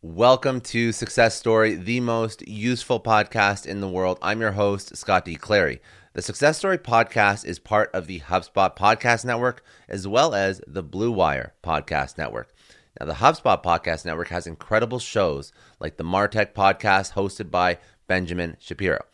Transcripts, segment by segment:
Welcome to Success Story, the most useful podcast in the world. I'm your host, Scott D. Clary. The Success Story podcast is part of the HubSpot Podcast Network as well as the Blue Wire Podcast Network. Now, the HubSpot Podcast Network has incredible shows like the Martech podcast hosted by Benjamin Shapiro.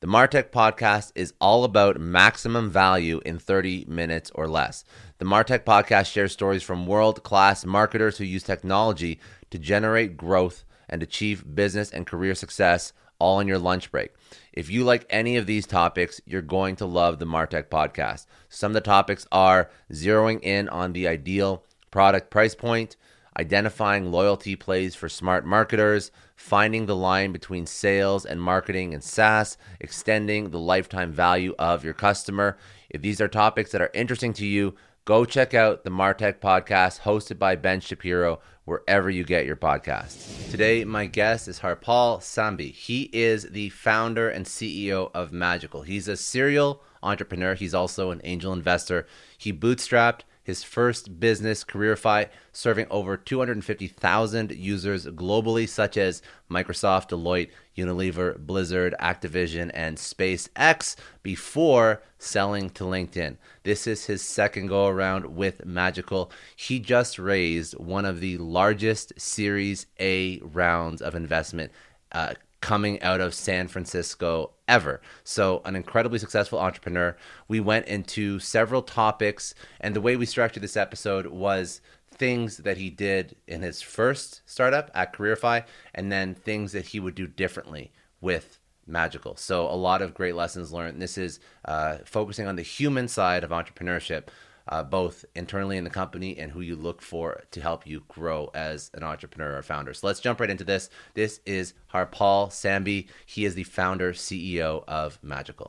The Martech podcast is all about maximum value in 30 minutes or less. The Martech podcast shares stories from world class marketers who use technology to generate growth and achieve business and career success all on your lunch break. If you like any of these topics, you're going to love the Martech podcast. Some of the topics are zeroing in on the ideal product price point, identifying loyalty plays for smart marketers, finding the line between sales and marketing and SaaS, extending the lifetime value of your customer. If these are topics that are interesting to you, go check out the Martech podcast hosted by Ben Shapiro wherever you get your podcasts. Today, my guest is Harpaul Sambhi. He is the founder and CEO of Magical. He's a serial entrepreneur. He's also an angel investor. He bootstrapped his first business, Careerify, serving over 250,000 users globally, such as Microsoft, Deloitte, Unilever, Blizzard, Activision, and SpaceX, before selling to LinkedIn. This is his second go around with Magical. He just raised one of the largest Series A rounds of investment. Uh, coming out of San Francisco ever. So, an incredibly successful entrepreneur. We went into several topics, and the way we structured this episode was things that he did in his first startup at Careerify, and then things that he would do differently with Magical. So, a lot of great lessons learned. This is uh, focusing on the human side of entrepreneurship uh, both internally in the company and who you look for to help you grow as an entrepreneur or founder. So let's jump right into this. This is Harpaul Sambhi. He is the founder, CEO of Magical.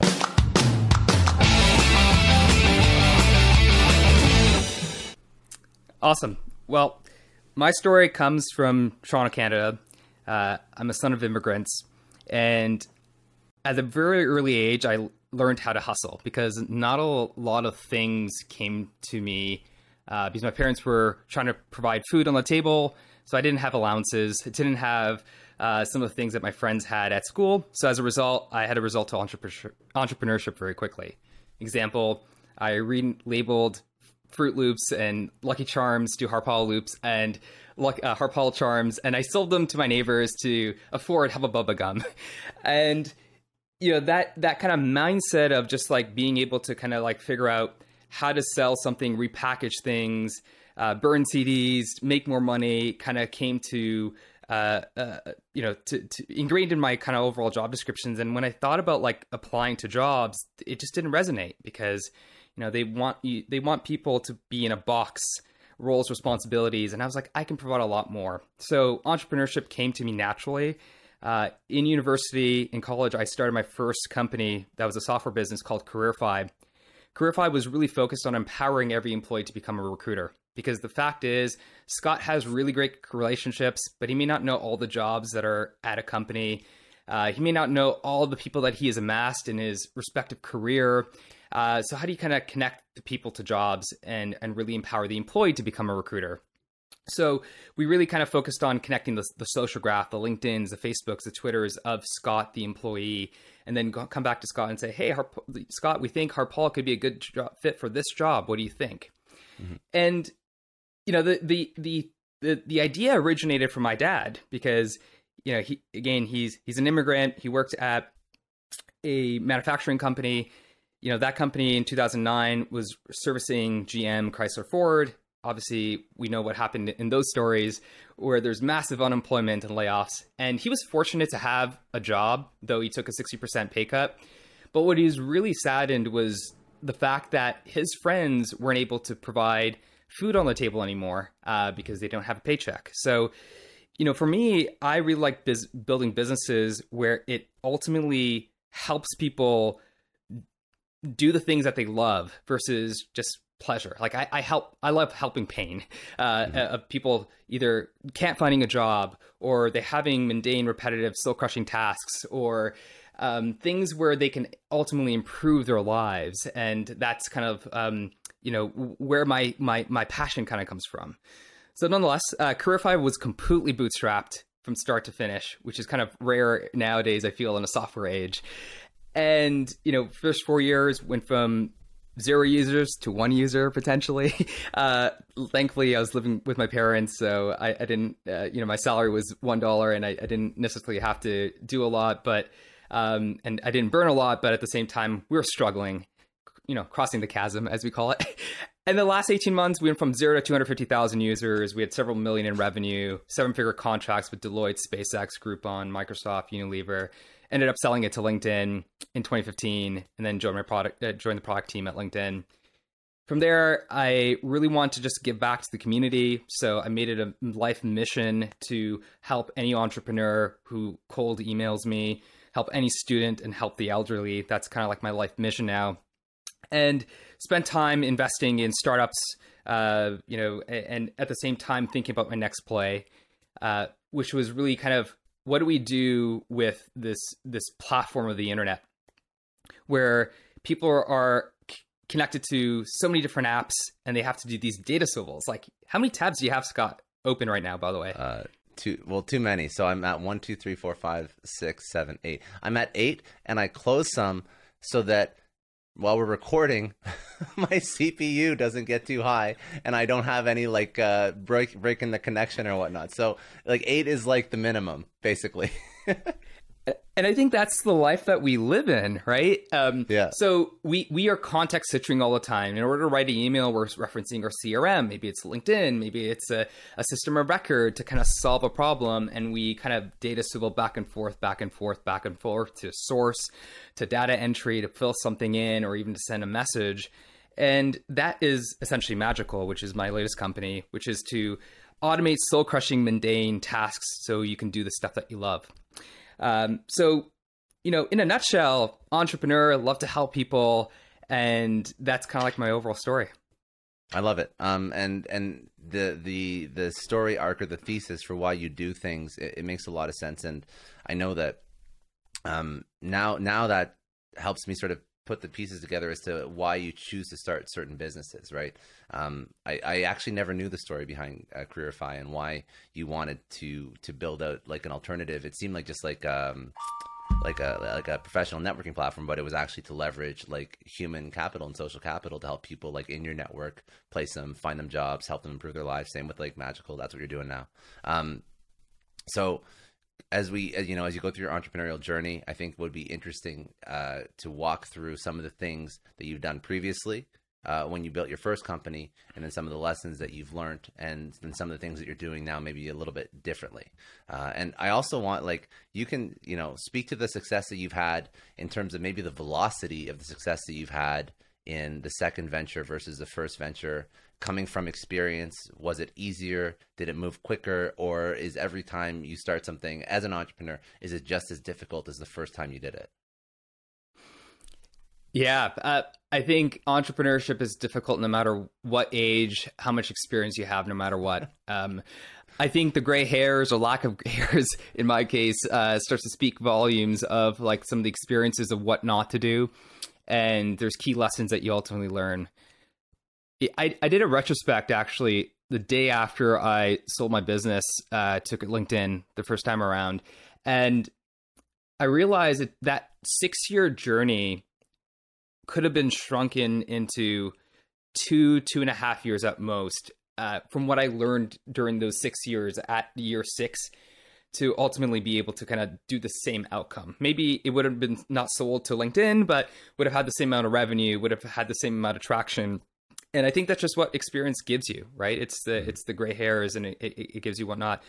Awesome. Well, my story comes from Toronto, Canada. Uh, I'm a son of immigrants, and at a very early age, I learned how to hustle because not a lot of things came to me uh, because my parents were trying to provide food on the table. So I didn't have allowances. I didn't have uh, some of the things that my friends had at school. So as a result, I had a result to entrepreneurship, entrepreneurship very quickly. Example, I relabeled Froot Loops and Lucky Charms to Harpaul Loops and uh, Harpaul Charms, and I sold them to my neighbors to afford Hubba Bubba gum. and you know that that kind of mindset of just like being able to kind of like figure out how to sell something, repackage things, uh, burn CDs, make more money, kind of came to uh, uh, you know to, to ingrained in my kind of overall job descriptions. And when I thought about like applying to jobs, it just didn't resonate because You know, they want you, they want people to be in a box, roles, responsibilities, and I was like, I can provide a lot more. So entrepreneurship came to me naturally. Uh, in university, in college, I started my first company that was a software business called Careerify. Careerify was really focused on empowering every employee to become a recruiter because the fact is, Scott has really great relationships, but he may not know all the jobs that are at a company. Uh, he may not know all the people that he has amassed in his respective career. Uh, so, how do you kind of connect the people to jobs and, and really empower the employee to become a recruiter? So we really kind of focused on connecting the, the social graph, the LinkedIn's, the Facebooks, the Twitters of Scott, the employee, and then go, come back to Scott and say, "Hey, Harp- Scott, we think Harpaul could be a good jo- fit for this job. What do you think?" Mm-hmm. And you know, the, the the the the idea originated from my dad because you know he again he's he's an immigrant. He worked at a manufacturing company. You know that company in 2009 was servicing GM, Chrysler, Ford obviously we know what happened in those stories where there's massive unemployment and layoffs. And he was fortunate to have a job though he took a 60% pay cut. But what he was really saddened was the fact that his friends weren't able to provide food on the table anymore uh, because they don't have a paycheck. So you know for me i really like biz- building businesses where it ultimately helps people do the things that they love versus just pleasure. Like I, I help, I love helping pain uh, mm-hmm. of people either can't finding a job or they having mundane, repetitive, soul crushing tasks or um, things where they can ultimately improve their lives. And that's kind of um, you know where my my my passion kind of comes from. So nonetheless, uh, Five was completely bootstrapped from start to finish, which is kind of rare nowadays. I feel in a software age. And you know, first four years went from zero users to one user potentially. Uh, thankfully, I was living with my parents, so I, I didn't. Uh, you know, my salary was one dollar, and I, I, didn't necessarily have to do a lot, but um, and I didn't burn a lot. But at the same time, we were struggling. You know, crossing the chasm, as we call it. And the last 18 months, we went from zero to 250,000 users. We had several million in revenue, seven figure contracts with Deloitte, SpaceX, Groupon, Microsoft, Unilever ended up selling it to LinkedIn in 2015, and then joined my product, uh, joined the product team at LinkedIn. From there, I really want to just give back to the community. So I made it a life mission to help any entrepreneur who cold emails me, help any student, and help the elderly. That's kind of like my life mission now. And spend time investing in startups, uh, you know, and at the same time thinking about my next play, uh, which was really kind of what do we do with this this platform of the internet where people are connected to so many different apps and they have to do these data swivels like how many tabs do you have scott open right now by the way? Uh too well too many. So i'm at one two three four five six seven eight. I'm at eight and i close some so that while we're recording, my CPU doesn't get too high, and I don't have any like uh, break breaking the connection or whatnot. So like eight is like the minimum, basically. and I think that's the life that we live in, right? Um, yeah. So we we are context switching all the time. In order to write an email, we're referencing our CRM. Maybe it's LinkedIn. Maybe it's a, a system of record to kind of solve a problem, and we kind of data swivel back and forth, back and forth, back and forth to source, to data entry, to fill something in, or even to send a message. And that is essentially magical, which is my latest company, which is to automate soul crushing mundane tasks so you can do the stuff that you love. Um, so, you know, in a nutshell, entrepreneur, love to help people, and that's kind of like my overall story. I love it. Um, and and the the the story arc or the thesis for why you do things, it, it makes a lot of sense. And I know that um, now now that helps me sort of put the pieces together as to why you choose to start certain businesses, right? Um, I, I, actually never knew the story behind uh, Careerify and why you wanted to to build out like an alternative. It seemed like just like um, like a like a professional networking platform, but it was actually to leverage like human capital and social capital to help people like in your network place them, find them jobs, help them improve their lives. Same with like Magical. That's what you're doing now. Um, so as we as you know as you go through your entrepreneurial journey i think would be interesting uh, to walk through some of the things that you've done previously uh, when you built your first company and then some of the lessons that you've learned and then some of the things that you're doing now maybe a little bit differently uh, and i also want like you can you know speak to the success that you've had in terms of maybe the velocity of the success that you've had in the second venture versus the first venture? Coming from experience, was it easier? Did it move quicker? Or is every time you start something as an entrepreneur, is it just as difficult as the first time you did it? Yeah, uh, I think entrepreneurship is difficult no matter what age, how much experience you have, no matter what. Um, I think the gray hairs or lack of hairs, in my case, uh, starts to speak volumes of like some of the experiences of what not to do, and there's key lessons that you ultimately learn. I, I did a retrospect actually the day after I sold my business uh, to LinkedIn the first time around, and I realized that that six year journey could have been shrunken into two, two and a half years at most. Uh, from what I learned during those six years at year six, to ultimately be able to kind of do the same outcome. Maybe it would have been not sold to LinkedIn, but would have had the same amount of revenue, would have had the same amount of traction. And I think that's just what experience gives you, right? It's the mm-hmm. it's the gray hairs and it, it, it gives you whatnot.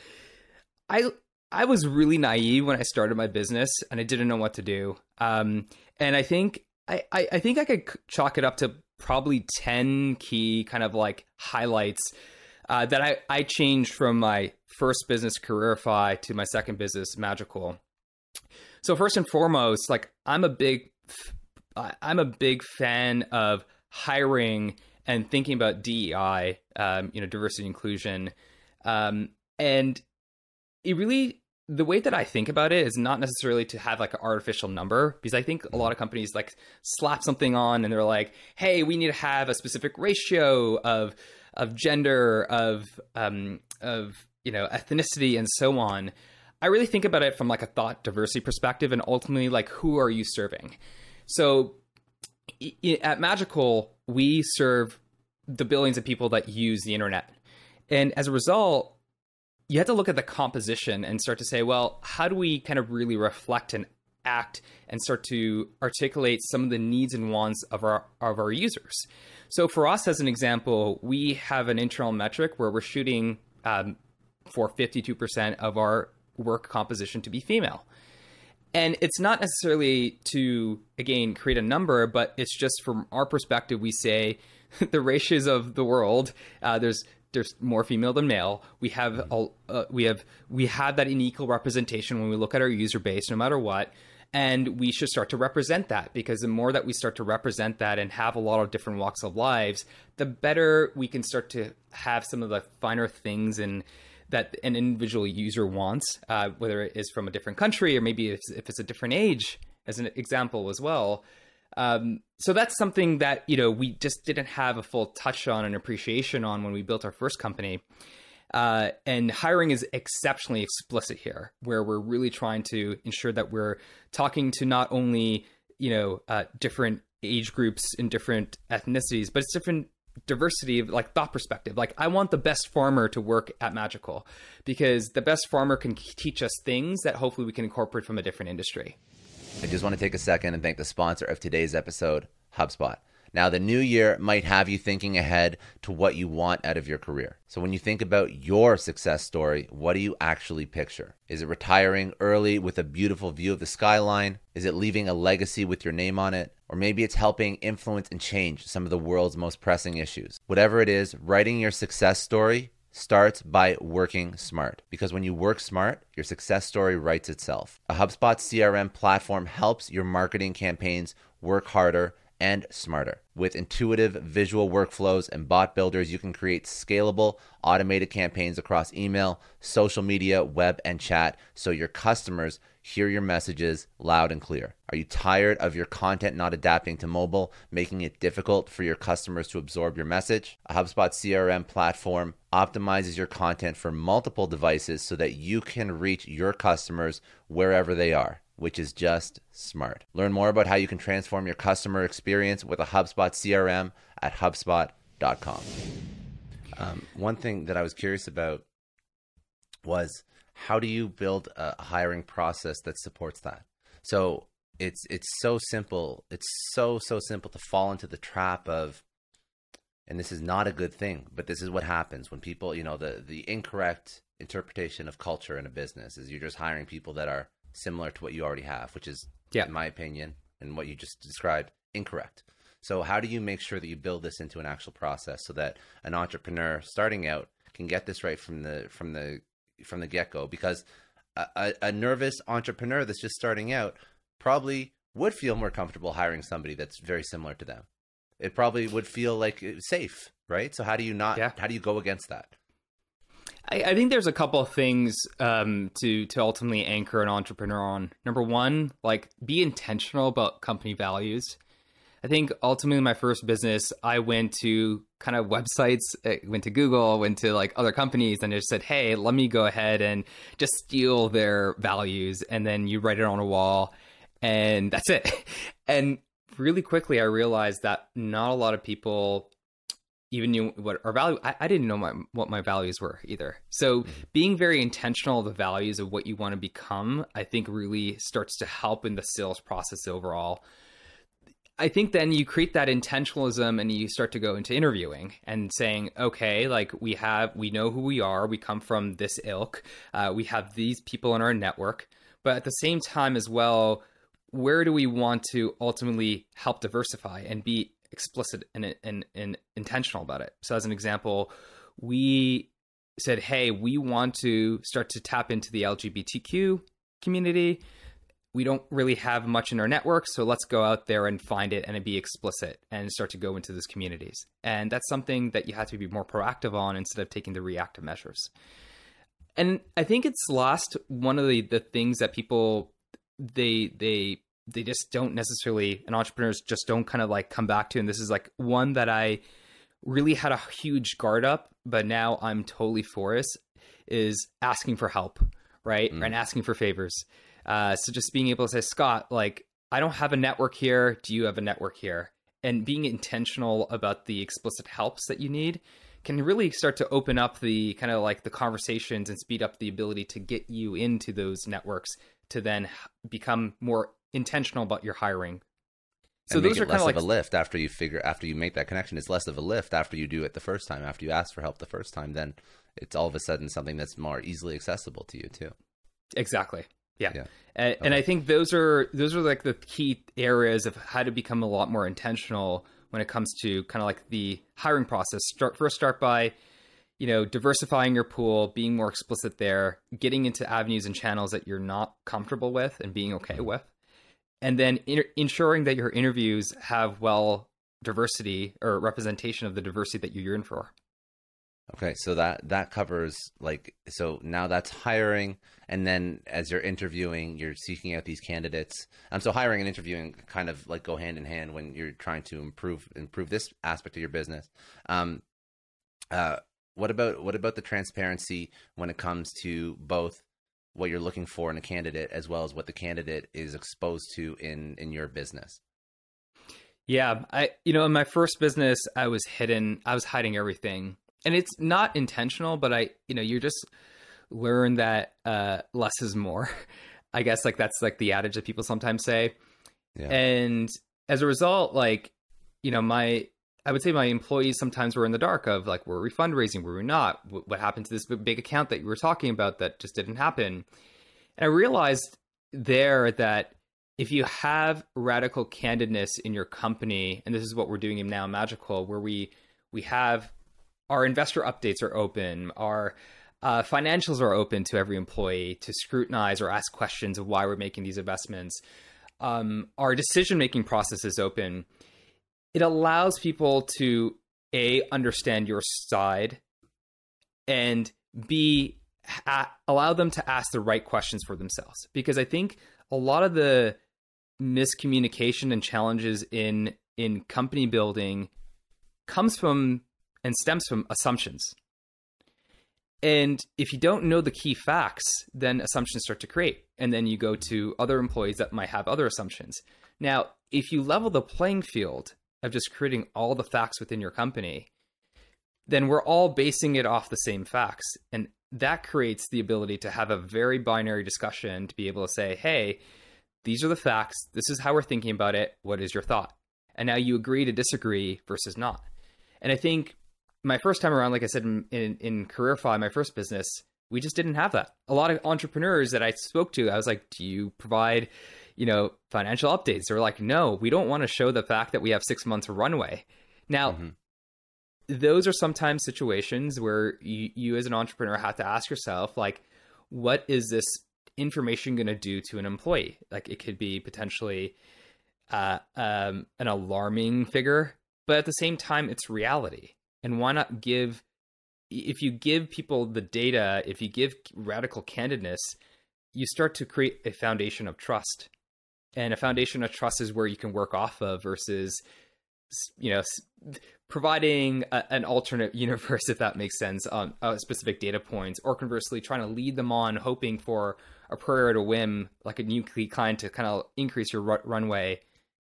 I I was really naive when I started my business and I didn't know what to do. Um, and I think I, I, I think I could chalk it up to probably 10 key kind of like highlights uh, that I, I changed from my first business careerify to my second business magical so first and foremost like i'm a big i'm a big fan of hiring and thinking about dei um, you know diversity inclusion um, and it really the way that I think about it is not necessarily to have like an artificial number because I think a lot of companies like slap something on and they're like, "Hey, we need to have a specific ratio of of gender, of um, of you know ethnicity, and so on." I really think about it from like a thought diversity perspective, and ultimately like who are you serving? So at Magical, we serve the billions of people that use the internet, and as a result, you have to look at the composition and start to say, well, how do we kind of really reflect and act and start to articulate some of the needs and wants of our of our users. So for us, as an example, we have an internal metric where we're shooting um, for 52% of our work composition to be female. And it's not necessarily to, again, create a number, but it's just from our perspective, we say the ratios of the world, uh, there's there's more female than male. We have uh, we have we have that unequal representation when we look at our user base, no matter what. And we should start to represent that because the more that we start to represent that and have a lot of different walks of lives, the better we can start to have some of the finer things and that an individual user wants, uh, whether it is from a different country or maybe if, if it's a different age, as an example as well. Um, so that's something that you know we just didn't have a full touch on and appreciation on when we built our first company. Uh, and hiring is exceptionally explicit here, where we're really trying to ensure that we're talking to not only you know uh, different age groups and different ethnicities, but it's different diversity of like thought perspective. Like I want the best farmer to work at Magical because the best farmer can teach us things that hopefully we can incorporate from a different industry. I just want to take a second and thank the sponsor of today's episode, HubSpot. Now, the new year might have you thinking ahead to what you want out of your career. So, when you think about your success story, what do you actually picture? Is it retiring early with a beautiful view of the skyline? Is it leaving a legacy with your name on it? Or maybe it's helping influence and change some of the world's most pressing issues. Whatever it is, writing your success story starts by working smart. Because when you work smart, your success story writes itself. A HubSpot CRM platform helps your marketing campaigns work harder and smarter. With intuitive visual workflows and bot builders, you can create scalable, automated campaigns across email, social media, web, and chat so your customers hear your messages loud and clear. Are you tired of your content not adapting to mobile, making it difficult for your customers to absorb your message? A HubSpot CRM platform optimizes your content for multiple devices so that you can reach your customers wherever they are which is just smart. Learn more about how you can transform your customer experience with a HubSpot CRM at HubSpot.com. Um, one thing that I was curious about was how do you build a hiring process that supports that? So it's it's so simple. It's so so simple to fall into the trap of and this is not a good thing, but this is what happens when people, you know, the the incorrect interpretation of culture in a business is you're just hiring people that are similar to what you already have, which is, yeah. in my opinion, and what you just described, incorrect. So how do you make sure that you build this into an actual process so that an entrepreneur starting out can get this right from the from the from the get go? Because a, a, nervous entrepreneur that's just starting out probably would feel more comfortable hiring somebody that's very similar to them. It probably would feel like uh, safe, right? So how do you not? Yeah. How do you go against that? I, I think there's a couple of things um, to to ultimately anchor an entrepreneur on. Number one, like be intentional about company values. I think ultimately my first business, I went to kind of websites, I went to Google, went to like other companies, and just said, "Hey, let me go ahead and just steal their values," and then you write it on a wall, and that's it. And really quickly, I realized that not a lot of people even knew what our value I, I, didn't know my, what my values were either. So mm-hmm. being very intentional of the values of what you want to become i think really starts to help in the sales process overall. I think then you create that intentionalism and you start to go into interviewing and saying okay like we have we know who we are. We come from this ilk. Uh, we have these people in our network. But at the same time as well where do we want to ultimately help diversify and be explicit and, and, and intentional about it. So, as an example, we said, hey, we want to start to tap into the LGBTQ community. We don't really have much in our network, so let's go out there and find it and be explicit and start to go into those communities. And that's something that you have to be more proactive on instead of taking the reactive measures. And I think it's lost one of the, the things that people they they they just don't necessarily and entrepreneurs just don't kind of like come back to and this is like one that i really had a huge guard up but now i'm totally for it is asking for help right? Mm. and asking for favors. Uh, so just being able to say scott like i don't have a network here. Do you have a network here? And being intentional about the explicit helps that you need can really start to open up the kind of like the conversations and speed up the ability to get you into those networks to then become more intentional about your hiring. So those are kind of like a lift after you figure after you make that connection. It's less of a lift after you do it the first time. After you ask for help the first time, then it's all of a sudden something that's more easily accessible to you too. Exactly. Yeah. yeah. And, okay. and I think those are those are like the key areas of how to become a lot more intentional when it comes to kind of like the hiring process. Start first start by you know, diversifying your pool, being more explicit there, getting into avenues and channels that you're not comfortable with and being okay mm-hmm. with and then in- ensuring that your interviews have well diversity or representation of the diversity that you yearn for. Okay, so that that covers like so now that's hiring, and then as you're interviewing, you're seeking out these candidates. Um, so hiring and interviewing kind of like go hand in hand when you're trying to improve improve this aspect of your business. Um, uh, what about what about the transparency when it comes to both what you're looking for in a candidate as well as what the candidate is exposed to in in your business? Yeah i you know in my first business i was hidden i was hiding everything. And it's not intentional but i you know you just learn that uh less is more. I guess like that's like the adage that people sometimes say. Yeah. and as a result like you know my I would say my employees sometimes were in the dark of like, were we fundraising? Were we not? What happened to this big account that you were talking about that just didn't happen? And I realized there that if you have radical candidness in your company, and this is what we're doing in Now Magical, where we we have our investor updates are open, our uh, financials are open to every employee to scrutinize or ask questions of why we're making these investments. Um, our decision making process is open it allows people to a understand your side and b a- allow them to ask the right questions for themselves. Because i think a lot of the miscommunication and challenges in in company building comes from and stems from assumptions. And if you don't know the key facts then assumptions start to create and then you go to other employees that might have other assumptions. Now if you level the playing field of just creating all the facts within your company, then we're all basing it off the same facts. And that creates the ability to have a very binary discussion to be able to say, hey, these are the facts. This is how we're thinking about it. What is your thought? And now you agree to disagree versus not. And I think my first time around, like I said in, in, in Careerify, my first business, we just didn't have that. A lot of entrepreneurs that I spoke to, I was like, do you provide you know, financial updates. They're like, no, we don't want to show the fact that we have six months runway. Now, mm-hmm. those are sometimes situations where you, you as an entrepreneur have to ask yourself, like, what is this information going to do to an employee? Like, it could be potentially uh, um, an alarming figure, but at the same time, it's reality. And why not give, if you give people the data, if you give radical candidness, you start to create a foundation of trust. And a foundation of trust is where you can work off of versus, you know, providing a, an alternate universe, if that makes sense, on uh, specific data points, or conversely, trying to lead them on, hoping for a prayer to whim, like a new client to kind of increase your runway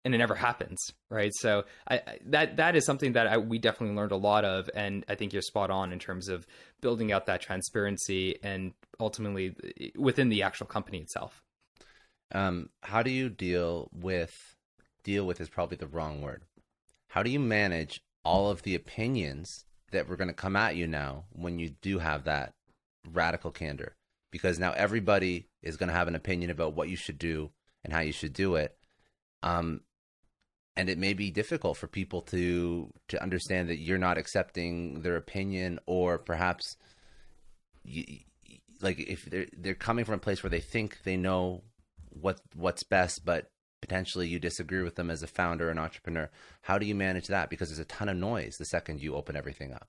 and it never happens, right? So I, that that is something that I, we definitely learned a lot of, and I think you're spot on in terms of building out that transparency and ultimately within the actual company itself. Um, how do you deal with deal with is probably the wrong word. How do you manage all of the opinions that were going to come at you now when you do have that radical candor? Because now everybody is going to have an opinion about what you should do and how you should do it. Um, and it may be difficult for people to to understand that you're not accepting their opinion or perhaps you, like if they're they're coming from a place where they think they know what what's best but potentially you disagree with them as a founder and entrepreneur how do you manage that because there's a ton of noise the second you open everything up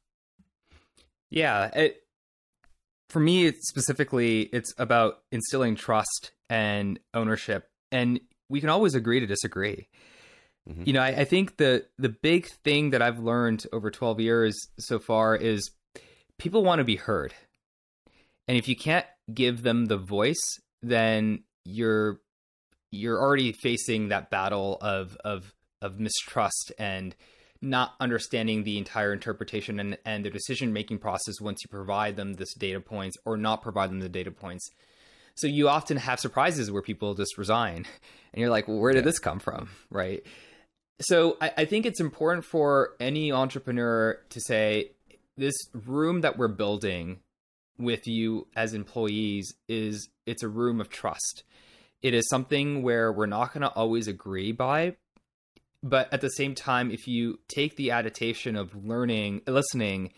yeah it, for me specifically it's about instilling trust and ownership and we can always agree to disagree Mm-hmm. You know, I, I think the the big thing that I've learned over 12 years so far is people want to be heard. And if you can't give them the voice, then you're you're already facing that battle of of of mistrust and not understanding the entire interpretation and, and the decision making process once you provide them this data points or not provide them the data points. So you often have surprises where people just resign and you're like, well, where did yeah. this come from? Right. So I, I think it's important for any entrepreneur to say this room that we're building with you as employees is it's a room of trust. It is something where we're not going to always agree by, but at the same time, if you take the adaptation of learning, listening,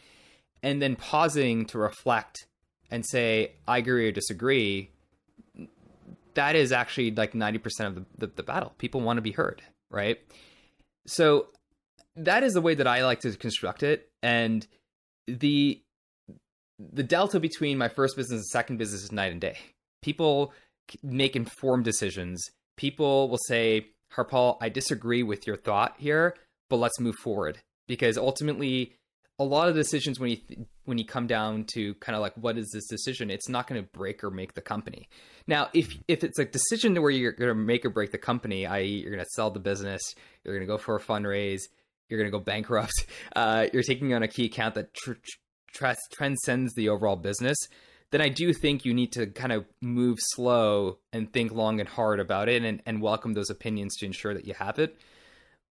and then pausing to reflect and say, I agree or disagree, that is actually like 90% of the, the, the battle. People want to be heard, right? So that is the way that I like to construct it. And the the delta between my first business and second business is night and day. People make informed decisions. People will say, Harpaul, I disagree with your thought here, but let's move forward. Because ultimately, a lot of decisions when you th- when you come down to kind of like what is this decision, it's not going to break or make the company. Now, if if it's a decision where you're going to make or break the company, i.e., you're going to sell the business, you're going to go for a fundraise, you're going to go bankrupt, uh, you're taking on a key account that tr- tr- transcends the overall business, then I do think you need to kind of move slow and think long and hard about it and, and welcome those opinions to ensure that you have it.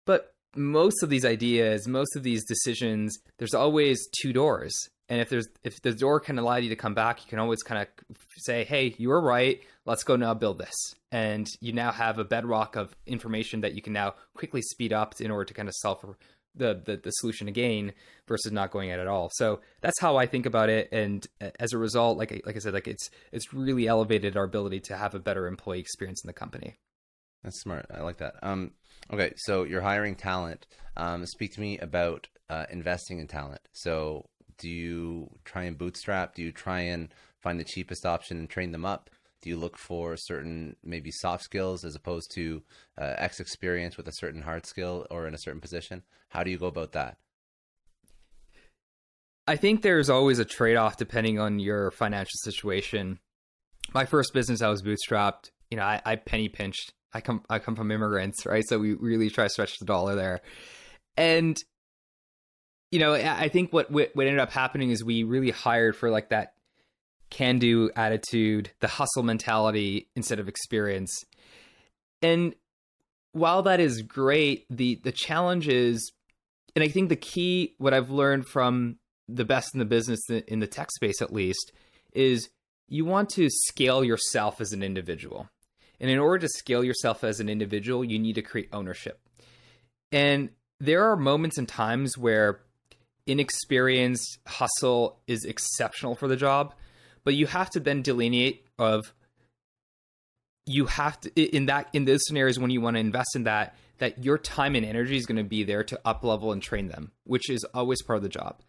But most of these ideas, most of these decisions, there's always two doors. And if there's if the door can allow you to come back, you can always kind of say, "Hey, you were right. Let's go now build this." And you now have a bedrock of information that you can now quickly speed up in order to kind of solve the, the the solution again versus not going at it all. So that's how I think about it. And as a result, like like I said, like it's it's really elevated our ability to have a better employee experience in the company. That's smart. I like that. Um, okay, so you're hiring talent. Um, speak to me about uh, investing in talent. So do you try and bootstrap? Do you try and find the cheapest option and train them up? Do you look for certain maybe soft skills as opposed to uh, X experience with a certain hard skill or in a certain position? How do you go about that? I think there's always a trade off depending on your financial situation. My first business, I was bootstrapped. You know, I, I penny pinched. I come I come from immigrants, right? So we really try to stretch the dollar there. And you know, I think what what ended up happening is we really hired for like that can do attitude, the hustle mentality instead of experience. And while that is great, the the challenge is, and I think the key, what I've learned from the best in the business in the tech space at least, is you want to scale yourself as an individual. And in order to scale yourself as an individual, you need to create ownership. And there are moments and times where inexperienced hustle is exceptional for the job, but you have to then delineate of you have to in that in those scenarios when you want to invest in that that your time and energy is going to be there to up level and train them, which is always part of the job.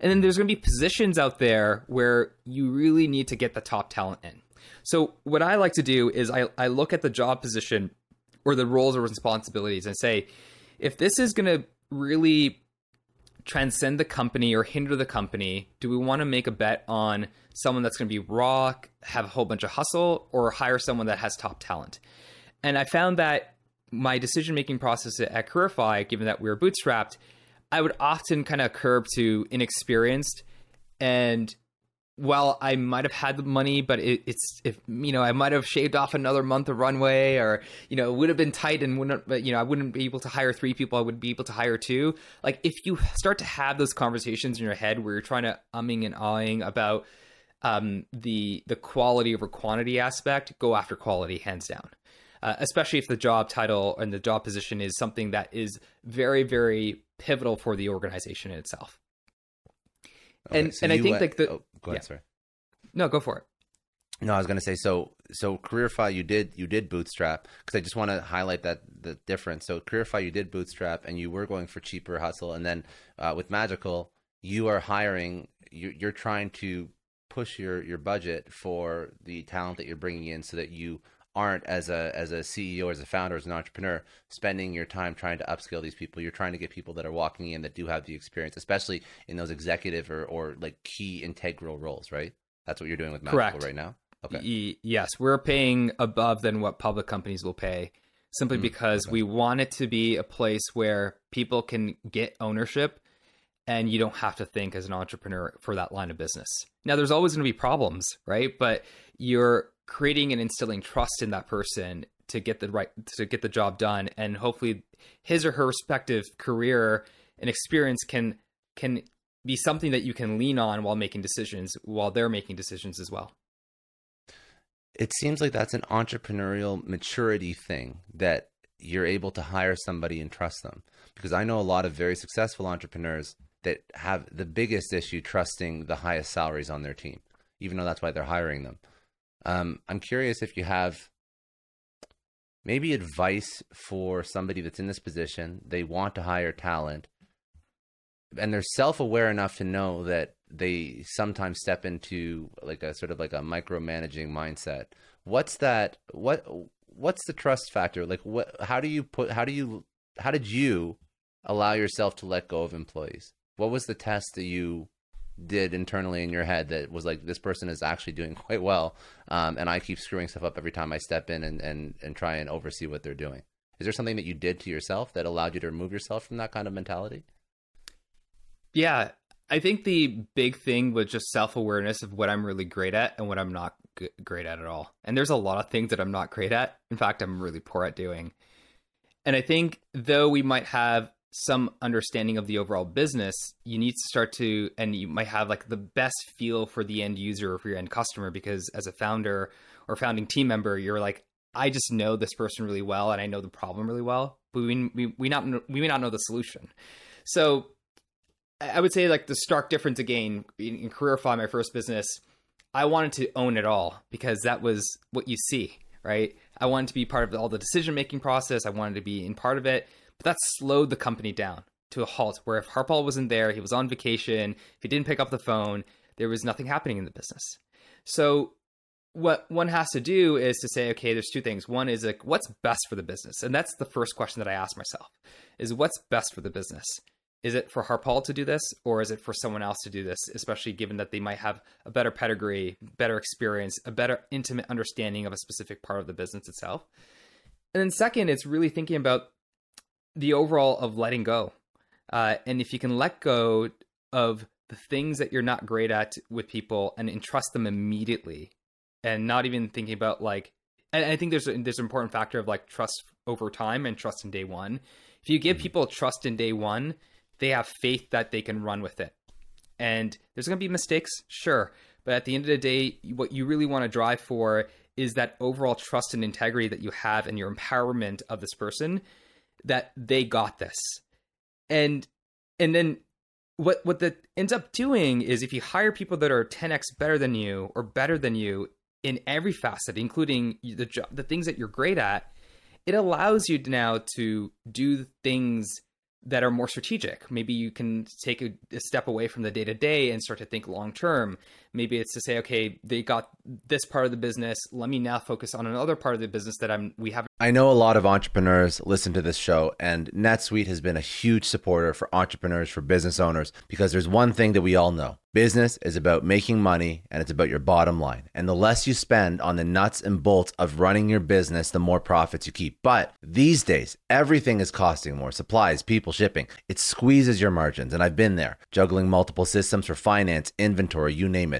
And then there's going to be positions out there where you really need to get the top talent in. So what I like to do is I, I look at the job position or the roles or responsibilities and say, if this is going to really transcend the company or hinder the company, do we want to make a bet on someone that's going to be raw, have a whole bunch of hustle, or hire someone that has top talent? And I found that my decision making process at Careerify, given that we were bootstrapped, I would often kind of curb to inexperienced. And while I might have had the money, but it, it's if you know I might have shaved off another month of runway, or you know it would have been tight and wouldn't, but you know I wouldn't be able to hire three people. I would be able to hire two. Like if you start to have those conversations in your head where you're trying to umming and ahhing about um, the the quality over quantity aspect, go after quality hands down uh, especially if the job title and the job position is something that is very, very pivotal for the organization itself. Okay, and so and I think like the oh, go ahead, yeah. sorry. No, go for it. No, I was going to say so. So Careerify, you did you did bootstrap because I just want to highlight that the difference. So Careerify, you did bootstrap, and you were going for cheaper hustle, and then uh, with Magical, you are hiring. You, you're trying to push your your budget for the talent that you're bringing in, so that you aren't as a as a CEO, as a founder, as an entrepreneur, spending your time trying to upskill these people. You're trying to get people that are walking in that do have the experience, especially in those executive or, or like key integral roles, right? That's what you're doing with Magical Correct. right now. Okay. Y- yes, we're paying above than what public companies will pay, simply mm, because okay. we want it to be a place where people can get ownership and you don't have to think as an entrepreneur for that line of business. Now, there's always going to be problems, right? But you're creating and instilling trust in that person to get the right to get the job done. And hopefully his or her respective career and experience can can be something that you can lean on while making decisions while they're making decisions as well. It seems like that's an entrepreneurial maturity thing that you're able to hire somebody and trust them. Because i know a lot of very successful entrepreneurs that have the biggest issue trusting the highest salaries on their team even though that's why they're hiring them um, I'm curious if you have maybe advice for somebody that's in this position. They want to hire talent, and they're self-aware enough to know that they sometimes step into like a sort of like a micromanaging mindset. What's that? What what's the trust factor? Like what? How do you put? How do you? How did you allow yourself to let go of employees? What was the test that you did internally in your head that was like this person is actually doing quite well um, and i keep screwing stuff up every time i step in and, and, and try and oversee what they're doing. Is there something that you did to yourself that allowed you to remove yourself from that kind of mentality? Yeah i think the big thing was just self-awareness of what i'm really great at and what i'm not g- great at at all. And there's a lot of things that i'm not great at. In fact i'm really poor at doing. And i think though we might have some understanding of the overall business, you need to start to, and you might have like the best feel for the end user or for your end customer because as a founder or founding team member, you're like, I just know this person really well and I know the problem really well, but we, we, we not we may not know the solution. So I would say like the stark difference again in, in Careerify, my first business, I wanted to own it all because that was what you see, right? I wanted to be part of all the decision making process. I wanted to be in part of it. But that slowed the company down to a halt where if Harpaul wasn't there, he was on vacation, if he didn't pick up the phone, there was nothing happening in the business. So what one has to do is to say, okay, there's two things. One is like, what's best for the business? And that's the first question that I ask myself is what's best for the business? Is it for Harpaul to do this or is it for someone else to do this, especially given that they might have a better pedigree, better experience, a better intimate understanding of a specific part of the business itself? And then second, it's really thinking about the overall of letting go. Uh, and if you can let go of the things that you're not great at with people and entrust them immediately and not even thinking about like and I think there's a, there's an important factor of like trust over time and trust in day one. If you give mm-hmm. people trust in day one, they have faith that they can run with it. And there's going to be mistakes, sure, but at the end of the day, what you really want to drive for is that overall trust and integrity that you have and your empowerment of this person that they got this. And and then what what that ends up doing is if you hire people that are 10x better than you or better than you in every facet, including the job, the things that you're great at, it allows you now to do things that are more strategic. Maybe you can take a, a step away from the day to day and start to think long term. Maybe it's to say, okay, they got this part of the business. Let me now focus on another part of the business that I'm we have. I know a lot of entrepreneurs listen to this show, and NetSuite has been a huge supporter for entrepreneurs, for business owners, because there's one thing that we all know business is about making money and it's about your bottom line. And the less you spend on the nuts and bolts of running your business, the more profits you keep. But these days, everything is costing more supplies, people, shipping. It squeezes your margins, and I've been there, juggling multiple systems for finance, inventory, you name it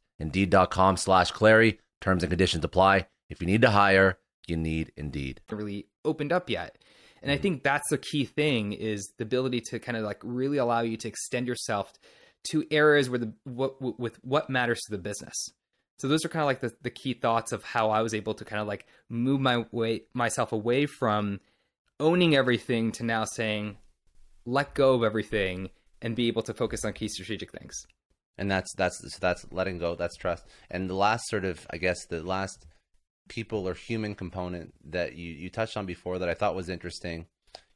Indeed.com slash Clary. Terms and conditions apply. If you need to hire, you need Indeed. Really opened up yet. And I think that's the key thing is the ability to kind of like really allow you to extend yourself to areas where the what with what matters to the business. So those are kind of like the, the key thoughts of how I was able to kind of like move my way myself away from owning everything to now saying let go of everything and be able to focus on key strategic things. And that's that's so that's letting go, that's trust. And the last sort of I guess the last people or human component that you you touched on before that I thought was interesting.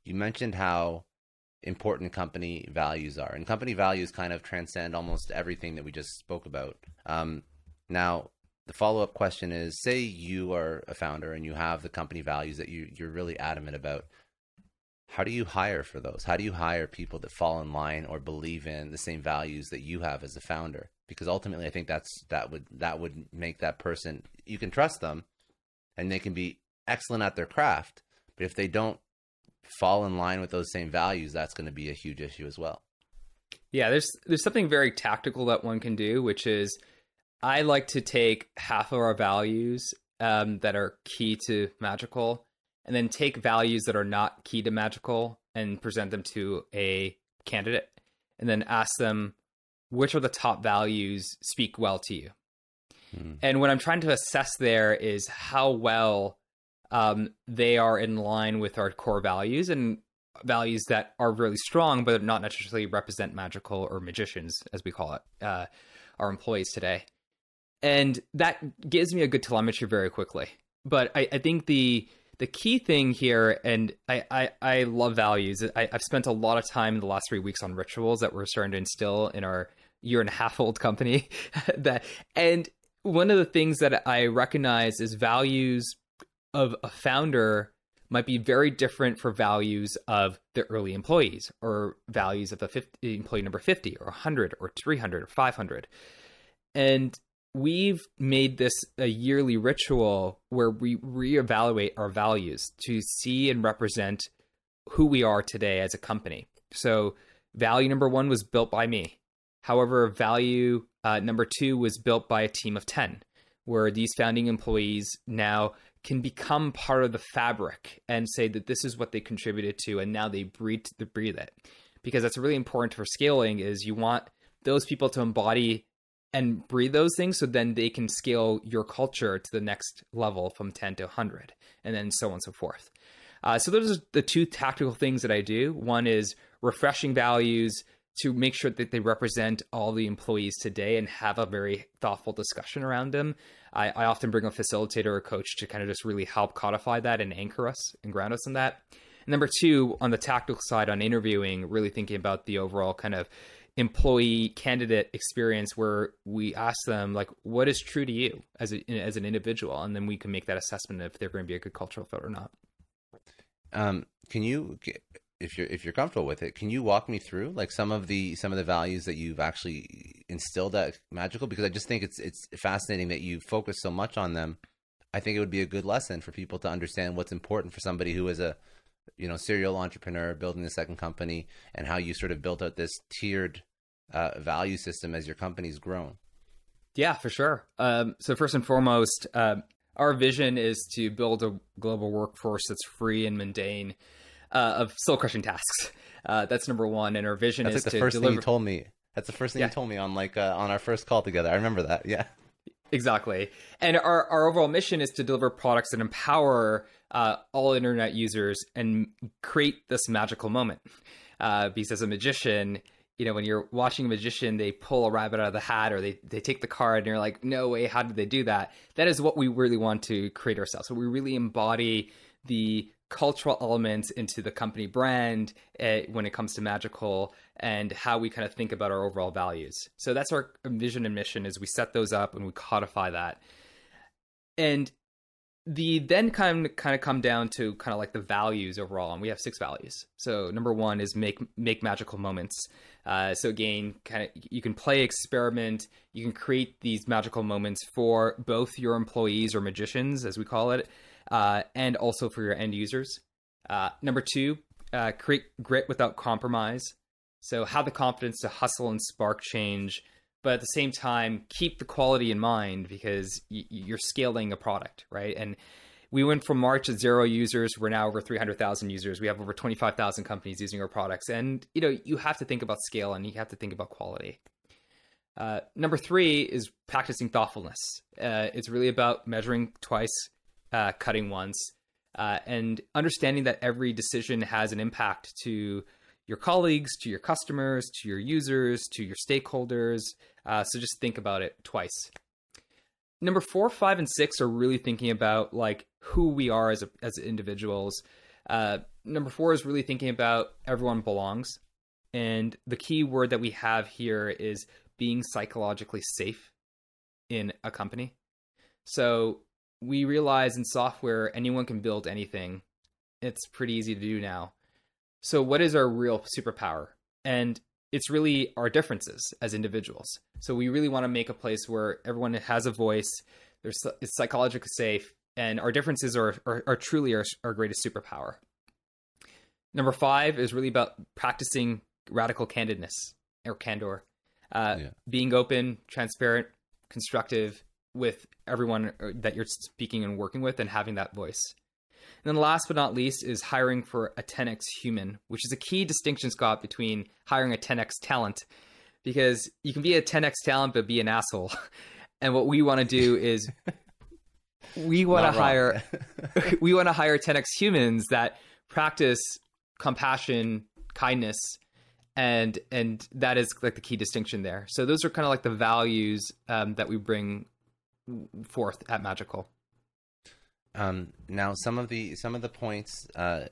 You mentioned how important company values are. And company values kind of transcend almost everything that we just spoke about. Um, now, the follow up question is say you are a founder and you have the company values that you, you're really adamant about. How do you hire for those? How do you hire people that fall in line or believe in the same values that you have as a founder? Because ultimately, I think that's that would that would make that person you can trust them, and they can be excellent at their craft. But if they don't fall in line with those same values, that's going to be a huge issue as well. Yeah, there's there's something very tactical that one can do, which is I like to take half of our values um, that are key to magical, and then take values that are not key to magical and present them to a candidate, and then ask them which are the top values speak well to you. Hmm. And what I'm trying to assess there is how well um, they are in line with our core values and values that are really strong, but not necessarily represent magical or magicians, as we call it, uh, our employees today. And that gives me a good telemetry very quickly. But I, I think the the key thing here, and I, I, I love values. I, I've spent a lot of time in the last three weeks on rituals that we're starting to instill in our year and a half old company. that and one of the things that I recognize is values of a founder might be very different for values of the early employees or values of the 50, employee number 50 or 100 or 300 or 500 and we've made this a yearly ritual where we reevaluate our values to see and represent who we are today as a company. So value number one was built by me. However value uh, number two was built by a team of 10 where these founding employees now can become part of the fabric and say that this is what they contributed to and now they breathe breathe it. Because that's really important for scaling is you want those people to embody and breathe those things so then they can scale your culture to the next level from 10 to 100 and then so on and so forth. Uh, so those are the two tactical things that i do. One is refreshing values to make sure that they represent all the employees today and have a very thoughtful discussion around them. I, I often bring a facilitator or a coach to kind of just really help codify that and anchor us and ground us in that. Number two on the tactical side on interviewing really thinking about the overall kind of employee candidate experience where we ask them like what is true to you as a, as an individual? And then we can make that assessment if they're going to be a good cultural fit or not. Um, can you if you're if you're comfortable with it can you walk me through like some of the some of the values that you've actually instilled at magical? Because i just think it's it's fascinating that you focus so much on them. I think it would be a good lesson for people to understand what's important for somebody who is a you know serial entrepreneur building the second company and how you sort of built out this tiered uh, value system as your company's grown? Yeah for sure. Um, so first and foremost uh, our vision is to build a global workforce that's free and mundane uh, of soul crushing tasks. Uh, that's number one and our vision that's is like the to first deliver... thing you told me. That's the first thing yeah. you told me on like uh, on our first call together. I remember that. Yeah. Exactly. And our, our overall mission is to deliver products that empower uh, all internet users and create this magical moment. Uh, because as a magician, you know, when you're watching a magician, they pull a rabbit out of the hat or they, they take the card and you're like, no way, how did they do that? That is what we really want to create ourselves. So we really embody the cultural elements into the company brand uh, when it comes to magical and how we kind of think about our overall values so that's our vision and mission is we set those up and we codify that and the then kind of kind of come down to kind of like the values overall and we have six values so number one is make make magical moments uh, so again kind of you can play experiment you can create these magical moments for both your employees or magicians as we call it uh, and also for your end users. Uh, number two, uh, create grit without compromise. So have the confidence to hustle and spark change, but at the same time keep the quality in mind because y- you're scaling a product, right? And we went from March at zero users. We're now over 300,000 users. We have over 25,000 companies using our products. And, you know, you have to think about scale and you have to think about quality. Uh, number three is practicing thoughtfulness. Uh, it's really about measuring twice, uh, cutting once, uh, and understanding that every decision has an impact to your colleagues, to your customers, to your users, to your stakeholders. Uh, so just think about it twice. Number four, five, and six are really thinking about like who we are as a, as individuals. Uh, number four is really thinking about everyone belongs, and the key word that we have here is being psychologically safe in a company. So we realize in software anyone can build anything. It's pretty easy to do now. So what is our real superpower? And it's really our differences as individuals. So we really want to make a place where everyone has a voice, there's it's psychologically safe, and our differences are are, are truly our, our greatest superpower. Number five is really about practicing radical candidness or candor, uh, yeah. being open, transparent, constructive, with everyone uh, that you're speaking and working with and having that voice. And then last but not least is hiring for a 10x human, which is a key distinction, Scott, between hiring a 10x talent. Because you can be a 10x talent but be an asshole. And what we want to do is we want to hire we want to hire 10x humans that practice compassion, kindness, and and that is like the key distinction there. So those are kind of like the values um, that we bring forth at Magical. Um, now, some of the some of the points. Uh,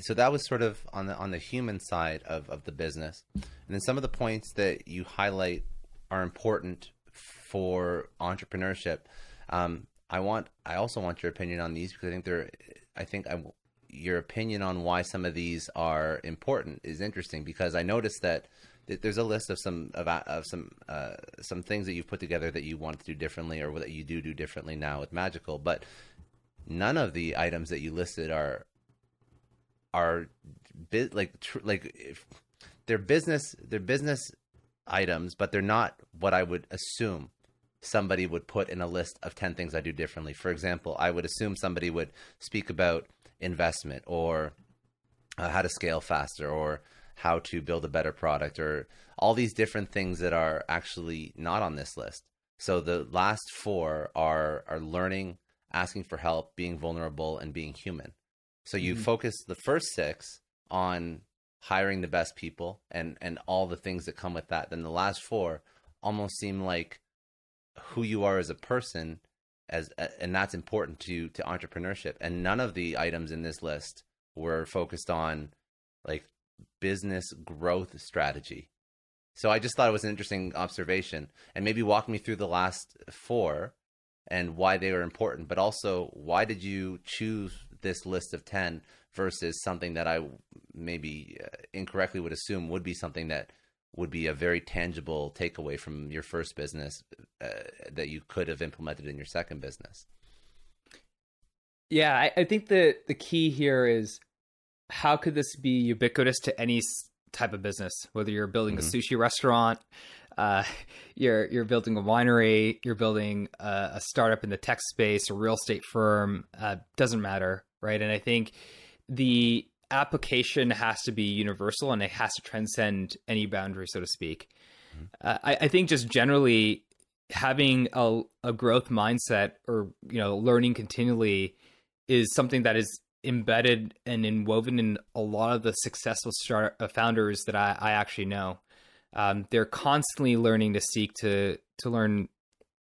so that was sort of on the on the human side of, of the business, and then some of the points that you highlight are important for entrepreneurship. Um, I want I also want your opinion on these because I think they're I think I your opinion on why some of these are important is interesting because I noticed that there's a list of some of, of some uh, some things that you've put together that you want to do differently or that you do do differently now with magical but none of the items that you listed are are bit like tr- like if they're business they're business items but they're not what i would assume somebody would put in a list of 10 things i do differently for example i would assume somebody would speak about investment or uh, how to scale faster or how to build a better product or all these different things that are actually not on this list. So the last four are are learning, asking for help, being vulnerable, and being human. So you Mhm. focus the first six on hiring the best people and and all the things that come with that. Then the last four almost seem like who you are as a person as and that's important to to entrepreneurship and none of the items in this list were focused on like business growth strategy so i just thought it was an interesting observation and maybe walk me through the last four and why they were important but also why did you choose this list of 10 versus something that i maybe uh, incorrectly would assume would be something that would be a very tangible takeaway from your first business uh, that you could have implemented in your second business. Yeah, I, I think the the key here is how could this be ubiquitous to any type of business? Whether you're building Mhm. a sushi restaurant, uh, you're you're building a winery, you're building a, a startup in the tech space, a real estate firm, uh, doesn't matter, right? And I think the application has to be universal and it has to transcend any boundary, so to speak. Mhm. Uh, I, I think just generally having a, a growth mindset or you know learning continually is something that is embedded and inwoven in a lot of the successful start uh, founders that I, I actually know. Um, they're constantly learning to seek to to learn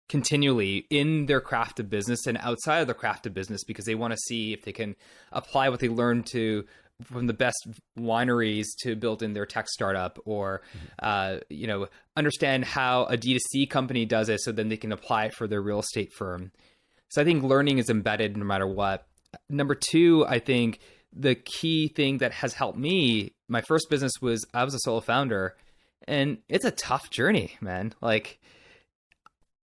continually in their craft of business and outside of the craft of business because they want to see if they can apply what they learned to from the best wineries to build in their tech startup or uh, you know understand how a d2c company does it so then they can apply it for their real estate firm. So i think learning is embedded no matter what. Number two i think the key thing that has helped me my first business was i was a solo founder and it's a tough journey man. Like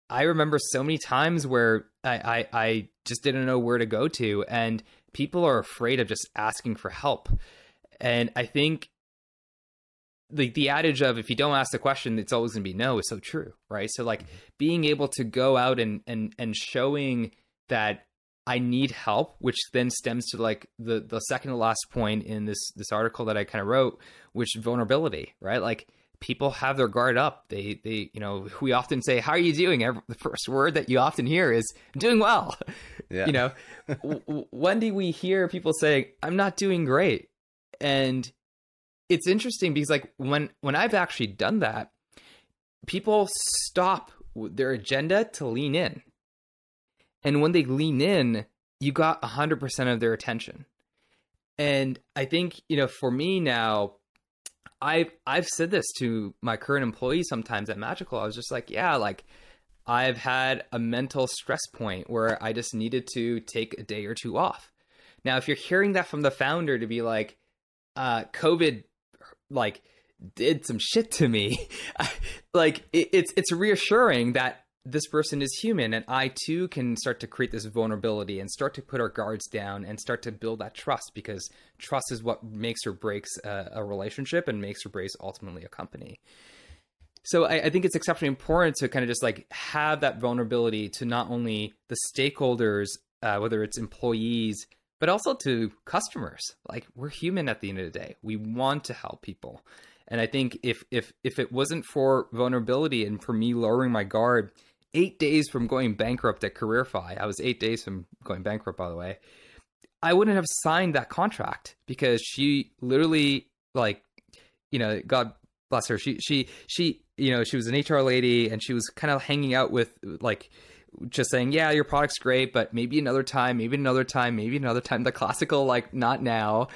i remember so many times where i i, I just didn't know where to go to and people are afraid of just asking for help. And i think the the adage of if you don't ask the question it's always going to be no is so true right? So like mm-hmm. being able to go out and and and showing that I need help, which then stems to like the the second to last point in this this article that I kind of wrote, which vulnerability, right? Like people have their guard up. They they you know we often say, "How are you doing?" Every, the first word that you often hear is "doing well." Yeah. You know, w- when do we hear people say, "I'm not doing great"? And it's interesting because like when when I've actually done that, people stop their agenda to lean in and when they lean in you got 100% of their attention and i think you know for me now i've i've said this to my current employees sometimes at magical. I was just like yeah like i've had a mental stress point where i just needed to take a day or two off. Now if you're hearing that from the founder to be like uh covid like did some shit to me like it, it's it's reassuring that this person is human and I too can start to create this vulnerability and start to put our guards down and start to build that trust because trust is what makes or breaks a, a relationship and makes or breaks ultimately a company. So I, I think it's exceptionally important to kind of just like have that vulnerability to not only the stakeholders, uh, whether it's employees, but also to customers. Like we're human at the end of the day. We want to help people. And I think if if if it wasn't for vulnerability and for me lowering my guard, eight days from going bankrupt at Careerify, I was eight days from going bankrupt, by the way. I wouldn't have signed that contract because she literally, like, you know, God bless her. She she she, you know, she was an HR lady and she was kind of hanging out with like just saying, yeah, your product's great, but maybe another time, maybe another time, maybe another time. The classical, like, not now.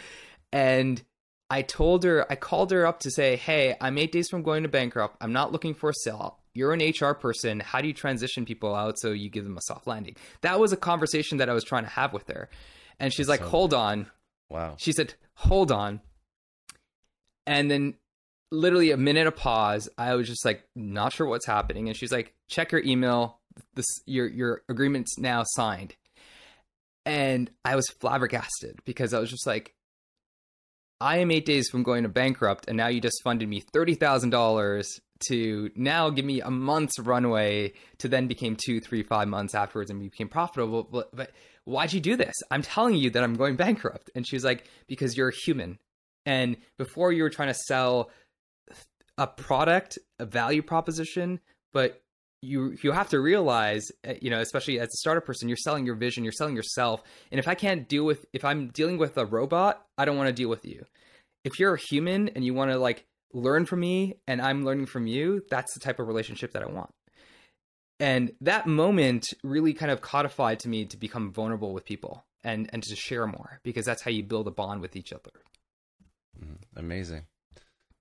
And I told her, I called her up to say, hey, I'm eight days from going to bankrupt. I'm not looking for a sale. You're an HR person. How do you transition people out so you give them a soft landing? That was a conversation that I was trying to have with her. And she's like, So- hold on. Wow. She said, hold on. And then literally a minute of pause. I was just like, not sure what's happening. And she's like, check your email. This your your agreement's now signed. And I was flabbergasted because I was just like, I am eight days from going to bankrupt, and now you just funded me thirty thousand dollars to now give me a month's runway to then became two, three, five months afterwards and we became profitable. But, but why'd you do this? I'm telling you that I'm going bankrupt. And she was like, because you're a human. And before you were trying to sell a product, a value proposition, but you you have to realize uh, you know especially as a startup person you're selling your vision you're selling yourself and if i can't deal with if i'm dealing with a robot i don't want to deal with you if you're a human and you want to like learn from me and i'm learning from you that's the type of relationship that i want. And that moment really kind of codified to me to become vulnerable with people and and to share more because that's how you build a bond with each other. Mm-hmm. amazing.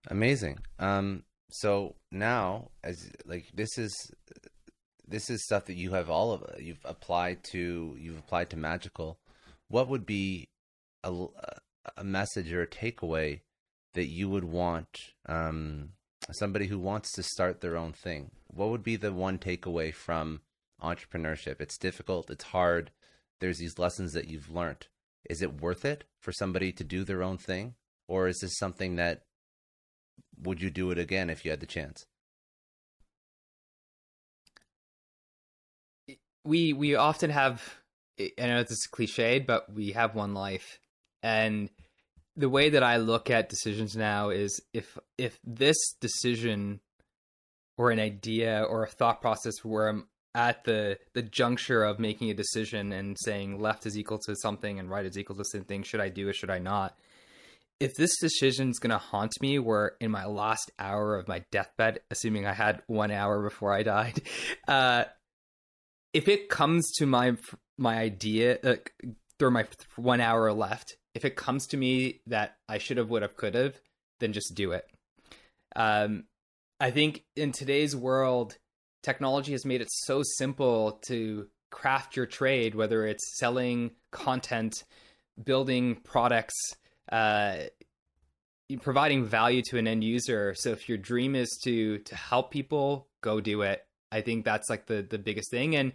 Amazing. Um so now as like this is this is stuff that you have all of you've applied to you've applied to magical. What would be a, a message or a takeaway that you would want um, somebody who wants to start their own thing what would be the one takeaway from entrepreneurship it's difficult it's hard there's these lessons that you've learned is it worth it for somebody to do their own thing or is this something that would you do it again if you had the chance? We we often have I know is cliched, but we have one life. And the way that I look at decisions now is if if this decision or an idea or a thought process where I'm at the the juncture of making a decision and saying left is equal to something and right is equal to something, should I do it, should I not? if this decision is to haunt me where in my last hour of my deathbed assuming i had one hour before i died uh, if it comes to my my idea uh, through my one hour left if it comes to me that i should have would have could have then just do it um, i think in today's world technology has made it so simple to craft your trade whether it's selling content building products uh, providing value to an end user. So if your dream is to to help people, go do it. I think that's like the the biggest thing. And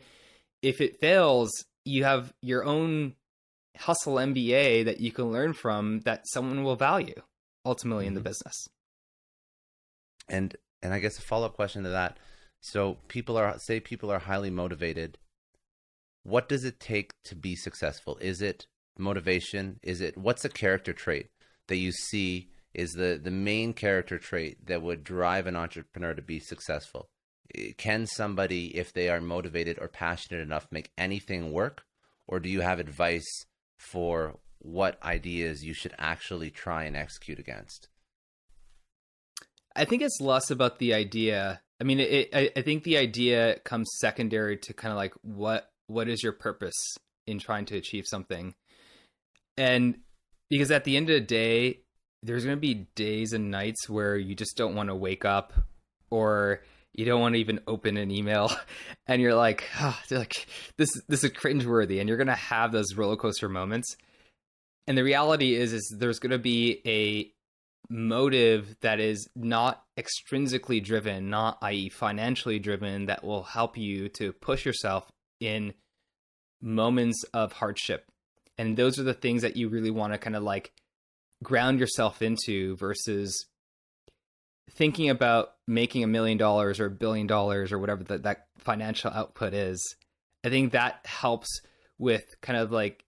if it fails, you have your own hustle MBA that you can learn from that someone will value ultimately mm-hmm. in the mm-hmm. business. And and I guess a follow up question to that. So people are say people are highly motivated. What does it take to be successful? Is it motivation? Is it what's a character trait that you see is the the main character trait that would drive an entrepreneur to be successful? Can somebody, if they are motivated or passionate enough, make anything work, or do you have advice for what ideas you should actually try and execute against? I think it's less about the idea. I mean, it, I, I think the idea comes secondary to kind of like what what is your purpose in trying to achieve something and because at the end of the day, there's going to be days and nights where you just don't want to wake up or you don't want to even open an email and you're like, oh, like this this is cringeworthy and you're to have those roller coaster moments. And the reality is is there's to be a motive that is not extrinsically driven, not i.e. financially driven that will help you to push yourself in moments of hardship and those are the things that you really want to kind of like ground yourself into versus thinking about making a million dollars or a billion dollars or whatever that, that financial output is i think that helps with kind of like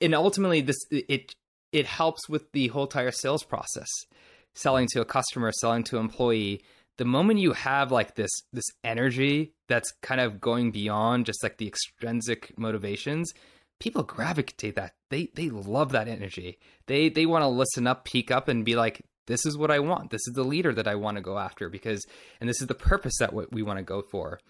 and ultimately this it it helps with the whole entire sales process selling to a customer selling to an employee the moment you have like this this energy that's kind of going beyond just like the extrinsic motivations people gravitate that. They they love that energy. They they want to listen up, peek up, and be like, "This is what I want. This is the leader that I want to go after because, and this is the purpose that what we want to go for."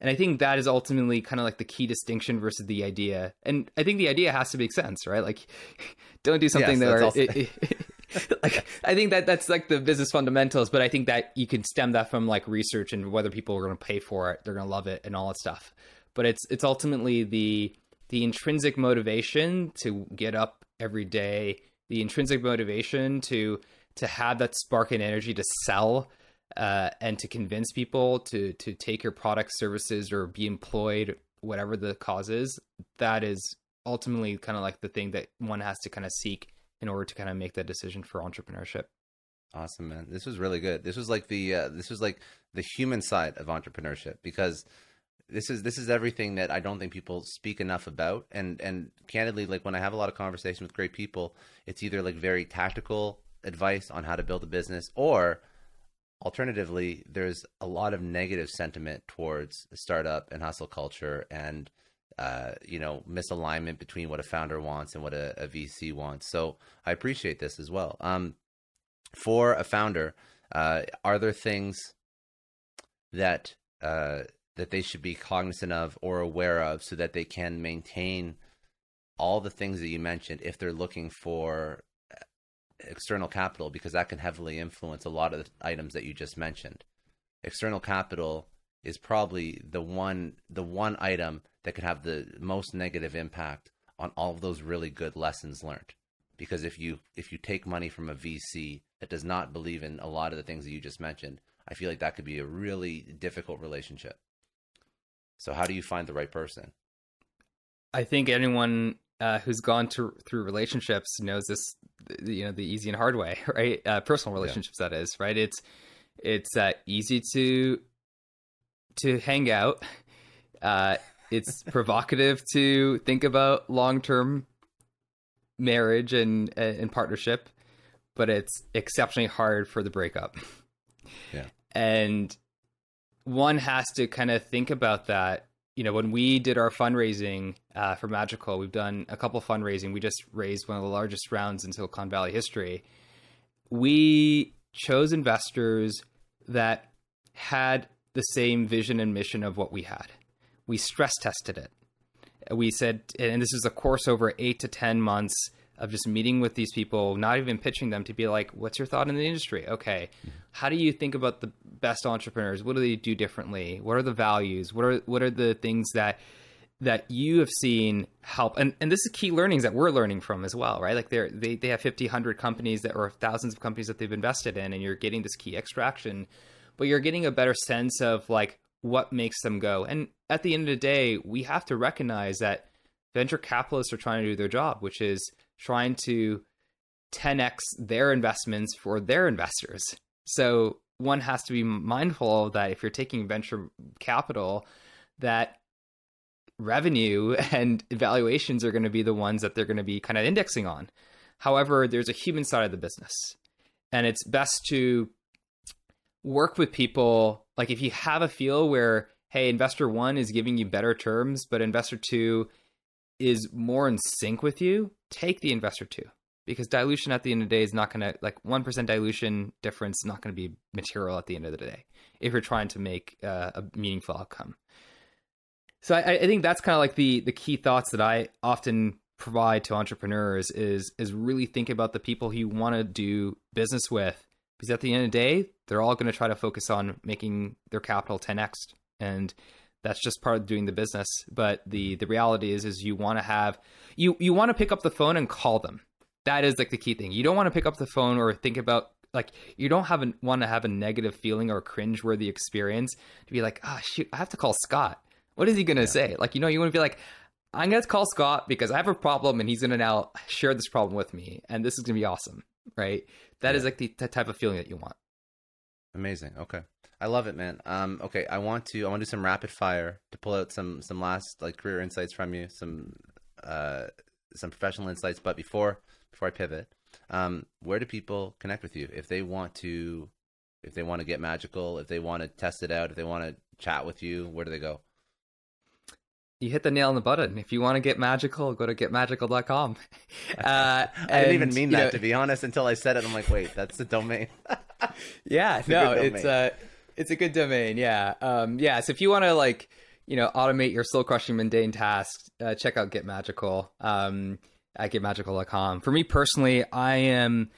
And I think that is ultimately kind of like the key distinction versus the idea. And I think the idea has to make sense, right? Like, don't do something yes, that also- it, it, like I think that that's like the business fundamentals, but I think that you can stem that from like research and whether people are going to pay for it, they're going to love it, and all that stuff. But it's it's ultimately the the intrinsic motivation to get up every day, the intrinsic motivation to to have that spark and energy to sell uh, and to convince people to to take your product services, or be employed, whatever the cause is. That is ultimately kind of like the thing that one has to kind of seek in order to kind of make that decision for entrepreneurship. Awesome, man. This was really good. This was like the uh, this was like the human side of entrepreneurship because this is this is everything that I don't think people speak enough about. And and candidly, like when I have a lot of conversation with great people, it's either like very tactical advice on how to build a business, or alternatively, there's a lot of negative sentiment towards startup and hustle culture and uh, you know misalignment between what a founder wants and what a, a VC wants. So I appreciate this as well. Um, for a founder, uh, are there things that uh, that they should be cognizant of or aware of so that they can maintain all the things that you mentioned if they're looking for external capital because that can heavily influence a lot of the items that you just mentioned. External capital is probably the one the one item that could have the most negative impact on all of those really good lessons learned. Because if you if you take money from a VC that does not believe in a lot of the things that you just mentioned I feel like that could be a really difficult relationship. So how do you find the right person? I think anyone uh, who's gone to, through relationships knows this, you know, the easy and hard way, right? Uh, personal relationships, yeah. that is, right? It's it's uh, easy to to hang out. Uh, it's provocative to think about long term marriage and and partnership, but it's exceptionally hard for the breakup. Yeah, and one has to kind of think about that you know, when we did our fundraising uh, for Magical, we've done a couple of fundraising. We just raised one of the largest rounds in Silicon Valley history. We chose investors that had the same vision and mission of what we had. We stress tested it. We said, and this is a course over eight to 10 months of just meeting with these people, not even pitching them to be like, what's your thought in the industry? Okay. Mm-hmm. How do you think about the best entrepreneurs? What do they do differently? What are the values? What are what are the things that that you have seen help and, and this is key learnings that we're learning from as well right like they're they, they have 50 100 companies that or thousands of companies that they've invested in and you're getting this key extraction but you're getting a better sense of like what makes them go and at the end of the day we have to recognize that venture capitalists are trying to do their job which is trying to 10x their investments for their investors. So one has to be mindful that if you're taking venture capital, that revenue and valuations are going to be the ones that they're going to be kind of indexing on. However, there's a human side of the business, and it's best to work with people. Like if you have a feel where, hey, investor one is giving you better terms, but investor two is more in sync with you, take the investor two because dilution at the end of the day is not going to like 1% dilution difference not going to be material at the end of the day if you're trying to make uh, a meaningful outcome. So I, I think that's kind of like the the key thoughts that i often provide to entrepreneurs is is really think about the people you want to do business with because at the end of the day they're all going to try to focus on making their capital 10x and that's just part of doing the business. But the the reality is is you want to have you you want to pick up the phone and call them. That is like the key thing. You don't want to pick up the phone or think about like you don't have want to have a negative feeling or cringe worthy experience to be like oh shoot i have to call scott. What is he gonna yeah. say? Like you know you want to be like i'm gonna call scott because i have a problem and he's gonna now share this problem with me and this is gonna be awesome right? That yeah. is like the, the type of feeling that you want. Amazing. Okay I love it, man. Um, okay, I want to I want to do some rapid fire to pull out some some last like career insights from you, some uh, some professional insights. But before before I pivot, um, where do people connect with you if they want to if they want to get magical, if they want to test it out, if they want to chat with you, where do they go? You hit the nail on the button. If you want to get magical, go to getmagical.com. Uh, I didn't even mean that know, to be honest until I said it. I'm like, wait, that's the domain. yeah, no, it's uh it's a good domain. Yeah. Um, yeah. So if you want to like, you know, automate your soul crushing mundane tasks, uh, check out Get Magical um, at getmagical.com. For me personally, I am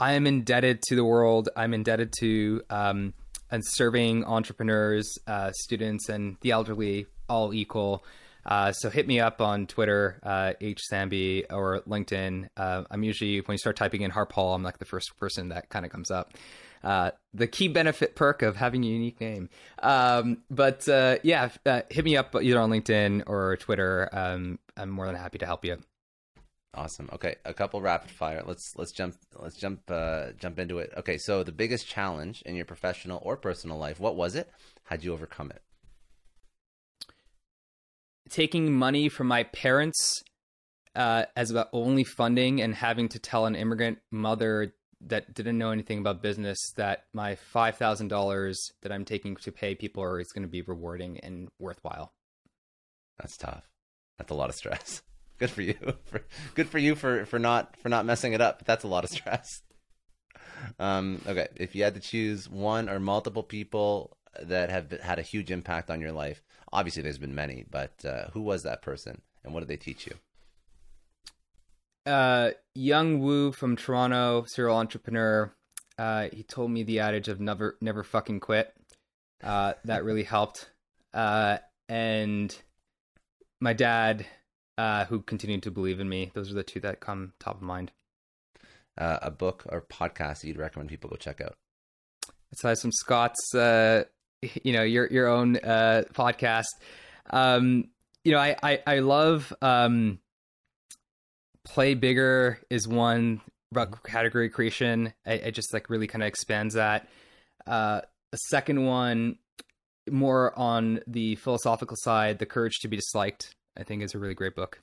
I am indebted to the world. I'm indebted to um, and serving entrepreneurs, uh, students, and the elderly all equal. Uh, so hit me up on Twitter, uh, hsambhi, or LinkedIn. Uh, I'm usually when you start typing in Harpaul, I'm like the first person that kind of comes up. Uh, the key benefit perk of having a unique name. Um, but uh, yeah, uh, hit me up either on LinkedIn or Twitter. Um, I'm more than happy to help you. Awesome. Okay, a couple rapid fire. Let's let's jump let's jump uh, jump into it. Okay, so the biggest challenge in your professional or personal life, what was it? How'd you overcome it? Taking money from my parents uh, as about only funding and having to tell an immigrant mother that didn't know anything about business that my five thousand dollars that I'm taking to pay people are is going to be rewarding and worthwhile. That's tough. That's a lot of stress. Good for you. For, good for you for for not for not messing it up. But that's a lot of stress. Um, okay, if you had to choose one or multiple people that have had a huge impact on your life, obviously there's been many, but uh, who was that person and what did they teach you? Uh, Young Woo from Toronto, serial entrepreneur. Uh, he told me the adage of never, never fucking quit. Uh, that really helped. Uh, and my dad, uh, who continued to believe in me. Those are the two that come top of mind. Uh, a book or podcast that you'd recommend people go check out? Aside from Scott's, uh, you know, your your own uh, podcast. Um, you know, I I, I love um, play bigger is one about category creation. I, I just like really kind of expands that. Uh, a second one, more on the philosophical side, the courage to be disliked. I think is a really great book.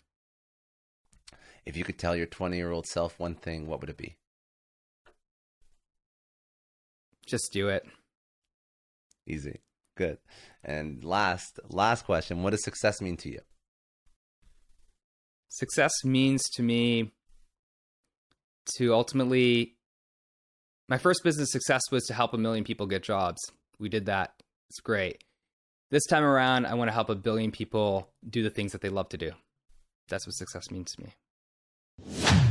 If you could tell your 20 year old self one thing, what would it be? Just do it. Easy. Good. And last, last question. What does success mean to you? Success means to me to ultimately my first business success was to help a million people get jobs. We did that. It's great. This time around, I want to help a billion people do the things that they love to do. That's what success means to me.